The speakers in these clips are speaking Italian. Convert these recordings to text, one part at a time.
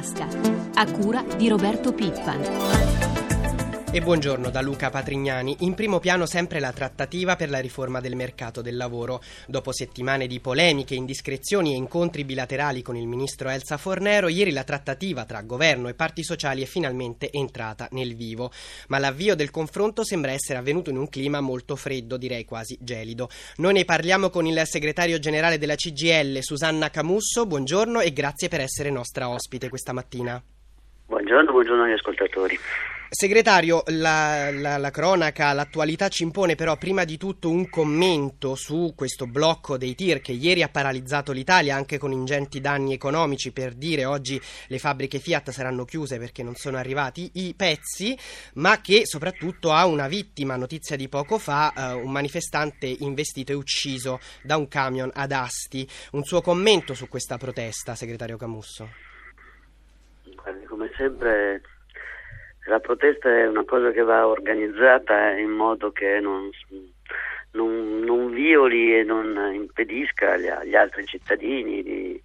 tasca, a cura di Roberto Pippan. E buongiorno da Luca Patrignani. In primo piano sempre la trattativa per la riforma del mercato del lavoro. Dopo settimane di polemiche, indiscrezioni e incontri bilaterali con il ministro Elsa Fornero, ieri la trattativa tra governo e parti sociali è finalmente entrata nel vivo. Ma l'avvio del confronto sembra essere avvenuto in un clima molto freddo, direi quasi gelido. Noi ne parliamo con il segretario generale della CGL, Susanna Camusso. Buongiorno e grazie per essere nostra ospite questa mattina. Buongiorno, buongiorno agli ascoltatori. Segretario, la, la, la, cronaca, l'attualità ci impone però prima di tutto un commento su questo blocco dei tir che ieri ha paralizzato l'Italia anche con ingenti danni economici per dire oggi le fabbriche Fiat saranno chiuse perché non sono arrivati i pezzi, ma che soprattutto ha una vittima, notizia di poco fa, eh, un manifestante investito e ucciso da un camion ad Asti. Un suo commento su questa protesta, segretario Camusso? Come sempre la protesta è una cosa che va organizzata in modo che non, non, non violi e non impedisca agli, agli, altri cittadini di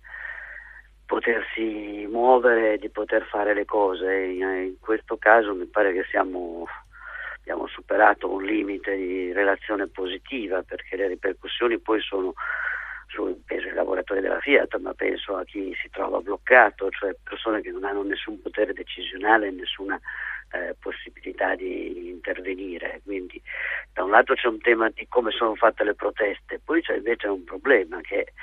potersi muovere, di poter fare le cose. In, in questo caso mi pare che siamo, abbiamo superato un limite di relazione positiva perché le ripercussioni poi sono penso ai lavoratori della Fiat, ma penso a chi si trova bloccato, cioè persone che non hanno nessun potere decisionale, nessuna eh, possibilità di intervenire. Quindi da un lato c'è un tema di come sono fatte le proteste, poi c'è invece un problema che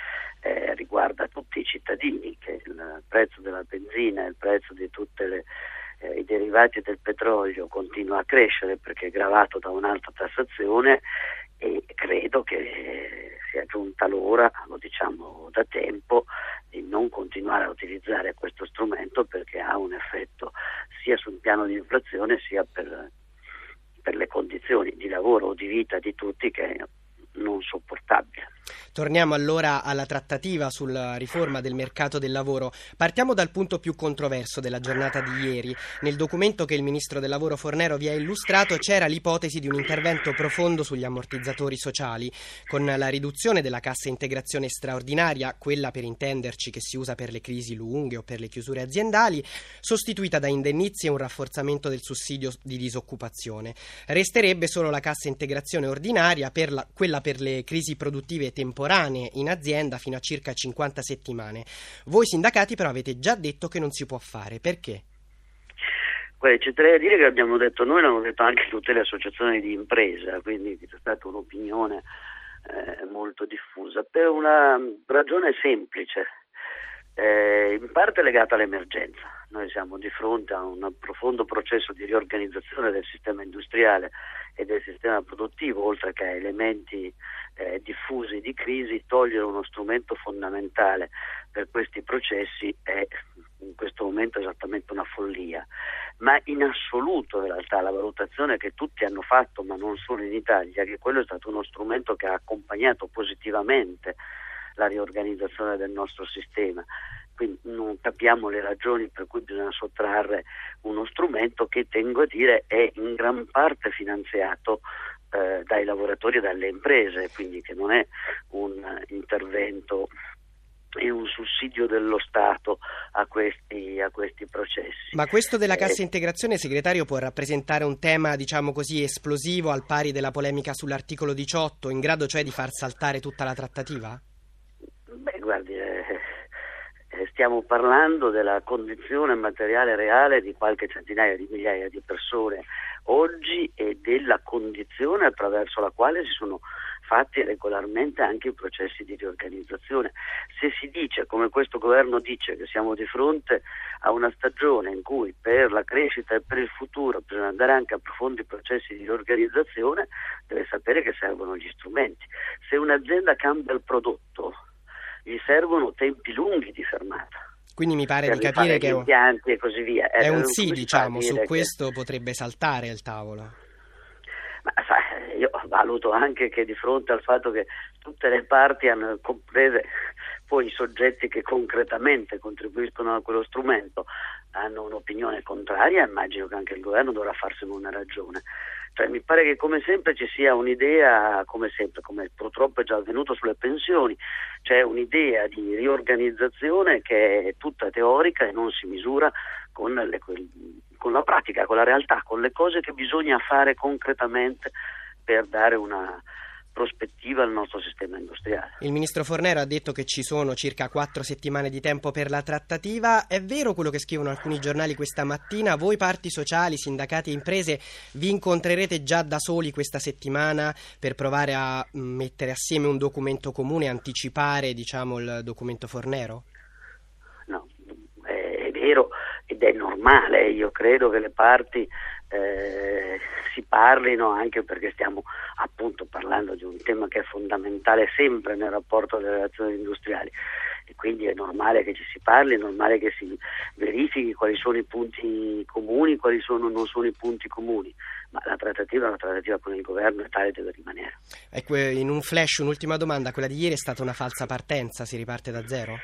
eh, riguarda tutti i cittadini, che il prezzo della benzina, il prezzo di tutti eh, i derivati del petrolio continua a crescere perché è gravato da un'alta tassazione e credo che sia giunta l'ora, lo diciamo da tempo, di non continuare a utilizzare questo strumento perché ha un effetto sia sul piano di inflazione sia per, per le condizioni di lavoro o di vita di tutti che è non sopportabile. Torniamo allora alla trattativa sulla riforma del mercato del lavoro. Partiamo dal punto più controverso della giornata di ieri. Nel documento che il ministro del lavoro Fornero vi ha illustrato c'era l'ipotesi di un intervento profondo sugli ammortizzatori sociali, con la riduzione della cassa integrazione straordinaria, quella per intenderci che si usa per le crisi lunghe o per le chiusure aziendali, sostituita da indennizi e un rafforzamento del sussidio di disoccupazione. Resterebbe solo la cassa integrazione ordinaria, per la, quella per le crisi produttive temporanee temporanee in azienda fino a circa 50 settimane. Voi sindacati però avete già detto che non si può fare. Perché? Beh, ci tenere a dire che l'abbiamo detto noi, l'hanno detto anche tutte le associazioni di impresa, quindi è stata un'opinione eh, molto diffusa, per una ragione semplice, eh, in parte legata all'emergenza. Noi siamo di fronte a un profondo processo di riorganizzazione del sistema industriale e del sistema produttivo, oltre che a elementi eh, diffusi di crisi, togliere uno strumento fondamentale per questi processi è in questo momento esattamente una follia. Ma in assoluto in realtà la valutazione che tutti hanno fatto, ma non solo in Italia, che quello è stato uno strumento che ha accompagnato positivamente la riorganizzazione del nostro sistema quindi non capiamo le ragioni per cui bisogna sottrarre uno strumento che, tengo a dire, è in gran parte finanziato eh, dai lavoratori e dalle imprese, quindi che non è un intervento e un sussidio dello Stato a questi, a questi, processi. Ma questo della cassa eh, integrazione, segretario, può rappresentare un tema, diciamo così, esplosivo al pari della polemica sull'articolo 18, in grado cioè di far saltare tutta la trattativa? Beh, guardi, eh, stiamo parlando della condizione materiale reale di qualche centinaia di migliaia di persone oggi e della condizione attraverso la quale si sono fatti regolarmente anche i processi di riorganizzazione. Se si dice, come questo governo dice, che siamo di fronte a una stagione in cui per la crescita e per il futuro bisogna andare anche a profondi processi di riorganizzazione, deve sapere che servono gli strumenti. Se un'azienda cambia il prodotto, gli servono tempi lunghi di fermata. Quindi mi pare di capire che così via. è un sì, diciamo, su questo che... potrebbe saltare il tavolo. Ma sai, io valuto anche che di fronte al fatto che tutte le parti hanno comprese poi i soggetti che concretamente contribuiscono a quello strumento hanno un'opinione contraria, immagino che anche il governo dovrà farsene una ragione. Cioè, mi pare che come sempre ci sia un'idea, come sempre, come purtroppo è già avvenuto sulle pensioni, c'è un'idea di riorganizzazione che è tutta teorica e non si misura con, le, con la pratica, con la realtà, con le cose che bisogna fare concretamente per dare una, prospettiva al nostro sistema industriale. Il ministro Fornero ha detto che ci sono circa quattro settimane di tempo per la trattativa. È vero quello che scrivono alcuni giornali questa mattina? Voi parti sociali, sindacati e imprese vi incontrerete già da soli questa settimana per provare a mettere assieme un documento comune, anticipare diciamo, il documento Fornero? No, è vero ed è normale. Io credo che le parti eh, si parlino anche perché stiamo appunto parlando di un tema che è fondamentale sempre nel rapporto delle relazioni industriali e quindi è normale che ci si parli, è normale che si verifichi quali sono i punti comuni, quali sono, non sono i punti comuni, ma la trattativa, la trattativa con il governo è tale deve rimanere. Ecco, in un flash, un'ultima domanda, quella di ieri è stata una falsa partenza, si riparte da zero?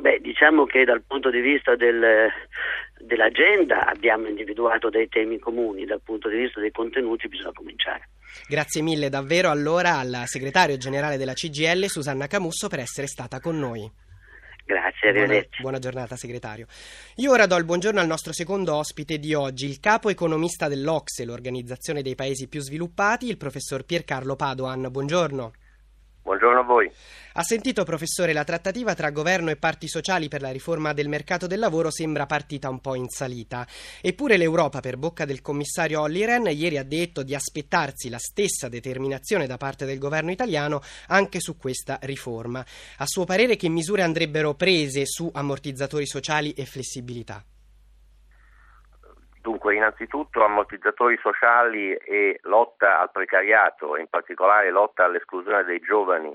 Beh, diciamo che dal punto di vista del, dell'agenda abbiamo individuato dei temi comuni, dal punto di vista dei contenuti bisogna cominciare. Grazie mille davvero allora al segretario generale della CGL Susanna Camusso per essere stata con noi. Grazie, arrivederci. Buona, buona, giornata segretario. Io ora do il buongiorno al nostro secondo ospite di oggi, il capo economista dell'Ocse, l'organizzazione dei paesi più sviluppati, il professor Piercarlo Padoan. Buongiorno. Buongiorno a voi. Ha sentito, professore, la trattativa tra governo e parti sociali per la riforma del mercato del lavoro sembra partita un po' in salita. Eppure l'Europa, per bocca del commissario Olli Ren, ieri ha detto di aspettarsi la stessa determinazione da parte del governo italiano anche su questa riforma. A suo parere, che misure andrebbero prese su ammortizzatori sociali e flessibilità? Dunque, innanzitutto ammortizzatori sociali e lotta al precariato, in particolare lotta all'esclusione dei giovani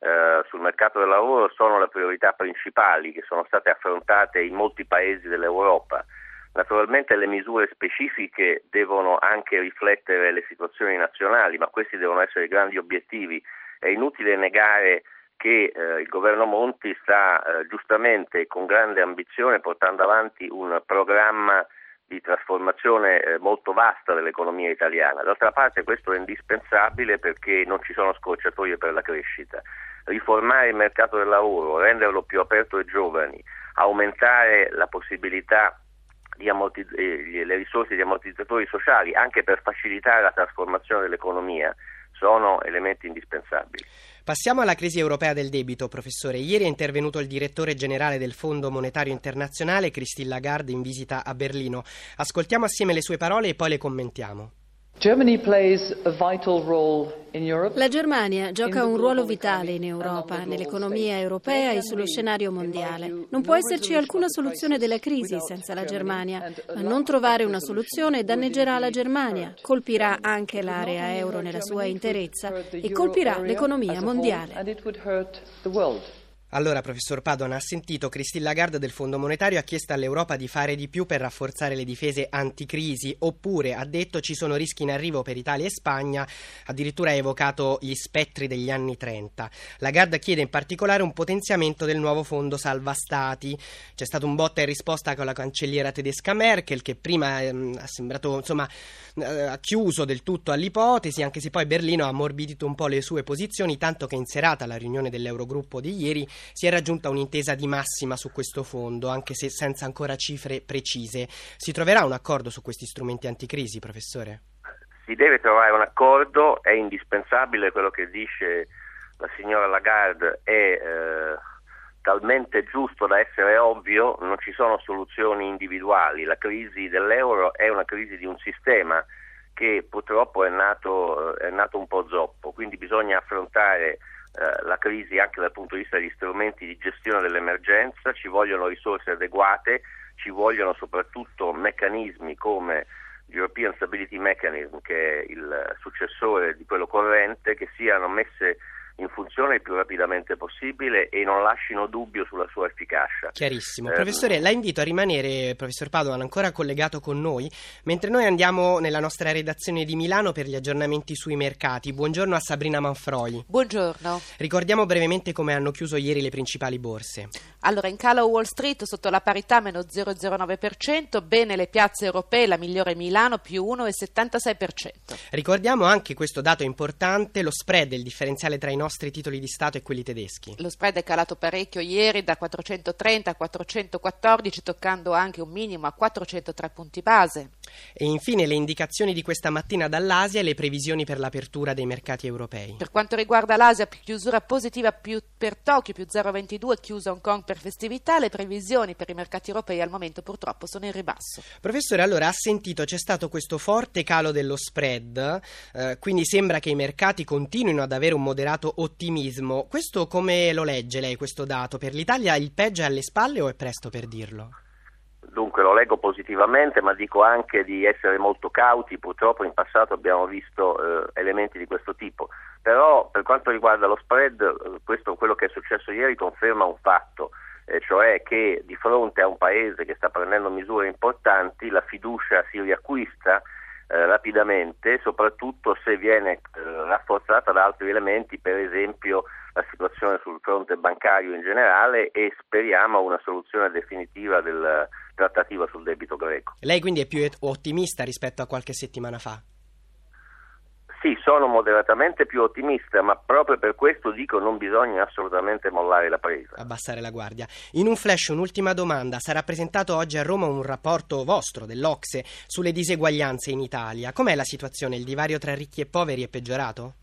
eh, sul mercato del lavoro, sono le priorità principali che sono state affrontate in molti paesi dell'Europa. Naturalmente le misure specifiche devono anche riflettere le situazioni nazionali, ma questi devono essere grandi obiettivi. È inutile negare che eh, il governo Monti sta eh, giustamente e con grande ambizione portando avanti un programma di trasformazione eh, molto vasta dell'economia italiana. D'altra parte questo è indispensabile perché non ci sono scorciatoie per la crescita. Riformare il mercato del lavoro, renderlo più aperto ai giovani, aumentare la possibilità di ammortiz- eh, le risorse di ammortizzatori sociali anche per facilitare la trasformazione dell'economia sono elementi indispensabili. Passiamo alla crisi europea del debito, professore. Ieri è intervenuto il direttore generale del Fondo Monetario Internazionale, Christine Lagarde, in visita a Berlino. Ascoltiamo assieme le sue parole e poi le commentiamo. La Germania gioca un ruolo vitale in Europa, nell'economia europea e sullo scenario mondiale. Non può esserci alcuna soluzione della crisi senza la Germania, ma non trovare una soluzione danneggerà la Germania, colpirà anche l'area euro nella sua interezza e colpirà l'economia mondiale. Allora, professor Padon, ha sentito Christine Lagarde del Fondo Monetario ha chiesto all'Europa di fare di più per rafforzare le difese anticrisi, oppure ha detto ci sono rischi in arrivo per Italia e Spagna, addirittura ha evocato gli spettri degli anni 30. Lagarde chiede in particolare un potenziamento del nuovo fondo salva stati. C'è stato un botta in risposta con la cancelliera tedesca Merkel che prima ehm, ha sembrato, insomma, eh, chiuso del tutto all'ipotesi, anche se poi Berlino ha ammorbidito un po' le sue posizioni, tanto che in serata alla riunione dell'Eurogruppo di ieri si è raggiunta un'intesa di massima su questo fondo, anche se senza ancora cifre precise. Si troverà un accordo su questi strumenti anticrisi, professore? Si deve trovare un accordo, è indispensabile quello che dice la signora Lagarde, è eh, talmente giusto da essere ovvio, non ci sono soluzioni individuali, la crisi dell'euro è una crisi di un sistema che purtroppo è nato, è nato un po' zoppo, quindi bisogna affrontare eh, la crisi anche dal punto di vista degli strumenti di gestione dell'emergenza, ci vogliono risorse adeguate, ci vogliono soprattutto meccanismi come l'European Stability Mechanism, che è il successore di quello corrente, che siano messe in funzione il più rapidamente possibile e non lasciano dubbio sulla sua efficacia. Chiarissimo. Eh, Professore, la invito a rimanere, professor Padovan, ancora collegato con noi, mentre noi andiamo nella nostra redazione di Milano per gli aggiornamenti sui mercati. Buongiorno a Sabrina Manfroi. Buongiorno. Ricordiamo brevemente come hanno chiuso ieri le principali borse. Allora, in calo Wall Street sotto la parità meno 0,09%, bene le piazze europee, la migliore Milano più 1,76%. Ricordiamo anche questo dato importante, lo spread, il differenziale tra i nostri titoli di Stato e quelli tedeschi. Lo spread è calato parecchio ieri da 430 a 414, toccando anche un minimo a 403 punti base. E infine le indicazioni di questa mattina dall'Asia e le previsioni per l'apertura dei mercati europei. Per quanto riguarda l'Asia, chiusura positiva più per Tokyo, più 0,22, chiusa Hong Kong per festività, le previsioni per i mercati europei al momento purtroppo sono in ribasso. Professore, allora ha sentito c'è stato questo forte calo dello spread, eh, quindi sembra che i mercati continuino ad avere un moderato ottimismo. Questo come lo legge lei questo dato? Per l'Italia il peggio è alle spalle o è presto per dirlo? Dunque lo leggo positivamente, ma dico anche di essere molto cauti, purtroppo in passato abbiamo visto eh, elementi di questo tipo, però per quanto riguarda lo spread, eh, questo, quello che è successo ieri conferma un fatto, eh, cioè che di fronte a un paese che sta prendendo misure importanti la fiducia si riacquista eh, rapidamente, soprattutto se viene eh, rafforzata da altri elementi, per esempio la situazione sul fronte bancario in generale e speriamo una soluzione definitiva del trattativa sul debito greco. Lei quindi è più ottimista rispetto a qualche settimana fa? Sì, sono moderatamente più ottimista, ma proprio per questo dico non bisogna assolutamente mollare la presa. Abbassare la guardia. In un flash, un'ultima domanda. Sarà presentato oggi a Roma un rapporto vostro, dell'Ocse, sulle diseguaglianze in Italia. Com'è la situazione? Il divario tra ricchi e poveri è peggiorato?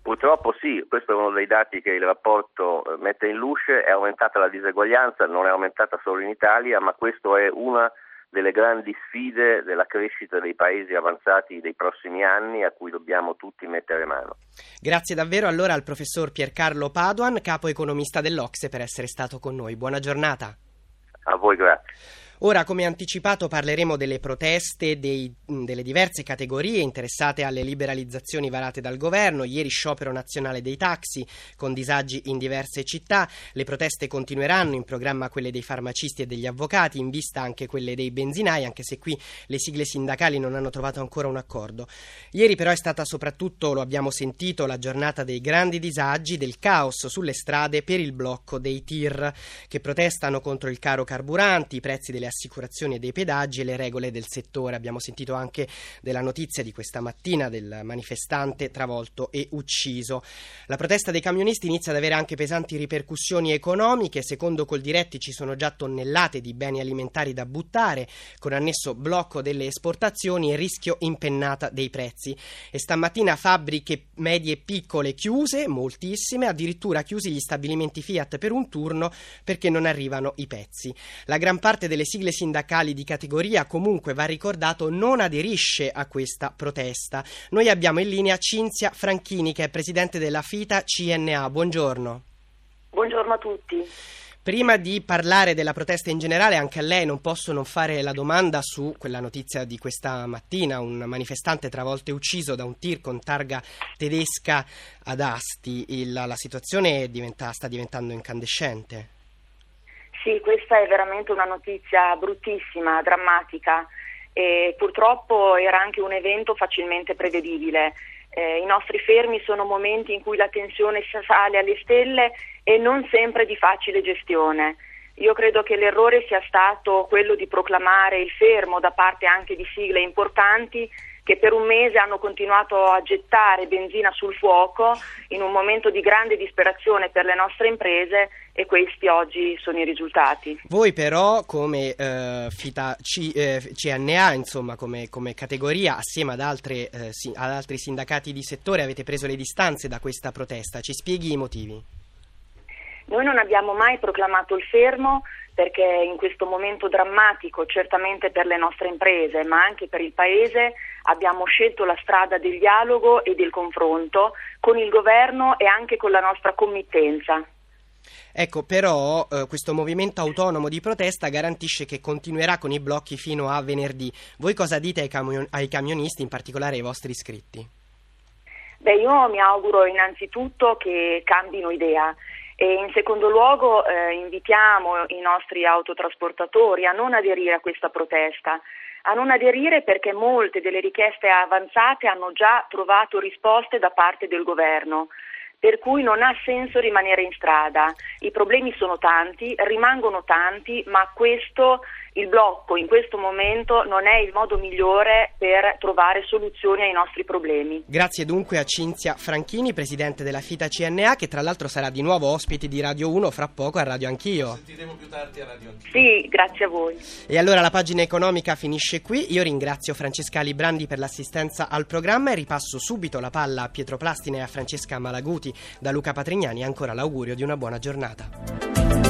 Purtroppo sì, questo è uno dei dati che il rapporto eh, mette in luce, è aumentata la diseguaglianza, non è aumentata solo in Italia, ma questo è una delle grandi sfide della crescita dei paesi avanzati dei prossimi anni a cui dobbiamo tutti mettere mano. Grazie davvero allora al professor Piercarlo Paduan, capo economista dell'Ocse, per essere stato con noi. Buona giornata. A voi grazie. Ora, come anticipato, parleremo delle proteste dei, delle diverse categorie interessate alle liberalizzazioni varate dal governo. Ieri sciopero nazionale dei taxi con disagi in diverse città. Le proteste continueranno, in programma quelle dei farmacisti e degli avvocati, in vista anche quelle dei benzinai, anche se qui le sigle sindacali non hanno trovato ancora un accordo. Ieri però è stata soprattutto, lo abbiamo sentito, la giornata dei grandi disagi, del caos sulle strade per il blocco dei tir che protestano contro il caro carburanti, i prezzi delle assicurazioni e dei pedaggi e le regole del settore. Abbiamo sentito anche della notizia di questa mattina del manifestante travolto e ucciso. La protesta dei camionisti inizia ad avere anche pesanti ripercussioni economiche. Secondo Coldiretti ci sono già tonnellate di beni alimentari da buttare, con annesso blocco delle esportazioni e rischio impennata dei prezzi. E stamattina fabbriche medie e piccole chiuse, moltissime, addirittura chiusi gli stabilimenti Fiat per un turno perché non arrivano i pezzi. La gran parte delle sigle sigle sindacali di categoria comunque va ricordato non aderisce a questa protesta. Noi abbiamo in linea Cinzia Franchini che è presidente della FITA CNA. Buongiorno. Buongiorno a tutti. Prima di parlare della protesta in generale, anche a lei non posso non fare la domanda su quella notizia di questa mattina, un manifestante travolto e ucciso da un tir con targa tedesca ad Asti. Il, la situazione diventa, sta diventando incandescente. Sì, questa è veramente una notizia bruttissima, drammatica e purtroppo era anche un evento facilmente prevedibile. Eh, I nostri fermi sono momenti in cui la tensione sale alle stelle e non sempre di facile gestione. Io credo che l'errore sia stato quello di proclamare il fermo da parte anche di sigle importanti che per un mese hanno continuato a gettare benzina sul fuoco in un momento di grande disperazione per le nostre imprese e questi oggi sono i risultati. Voi però come eh, FITA, C, eh, CNA, insomma come, come, categoria, assieme ad, altre, eh, si, ad altri sindacati di settore avete preso le distanze da questa protesta, ci spieghi i motivi? Noi non abbiamo mai proclamato il fermo perché in questo momento drammatico, certamente per le nostre imprese, ma anche per il Paese, abbiamo scelto la strada del dialogo e del confronto con il governo e anche con la nostra committenza. Ecco, però eh, questo movimento autonomo di protesta garantisce che continuerà con i blocchi fino a venerdì. Voi cosa dite ai, camion- ai camionisti, in particolare ai vostri iscritti? Beh, io mi auguro innanzitutto che cambino idea. E in secondo luogo eh, invitiamo i nostri autotrasportatori a non aderire a questa protesta, a non aderire perché molte delle richieste avanzate hanno già trovato risposte da parte del governo per cui non ha senso rimanere in strada. I problemi sono tanti, rimangono tanti, ma questo, il blocco in questo momento non è il modo migliore per trovare soluzioni ai nostri problemi. Grazie dunque a Cinzia Franchini, presidente della FITA CNA, che tra l'altro sarà di nuovo ospite di Radio 1 fra poco a Radio Anch'io. Sentiremo più tardi a Radio Anch'io. Sì, grazie a voi. E allora la pagina economica finisce qui. Io ringrazio Francesca Librandi per l'assistenza al programma e ripasso subito la palla a Pietro Plastine e a Francesca Malaguti da Luca Patrignani ancora l'augurio di una buona giornata.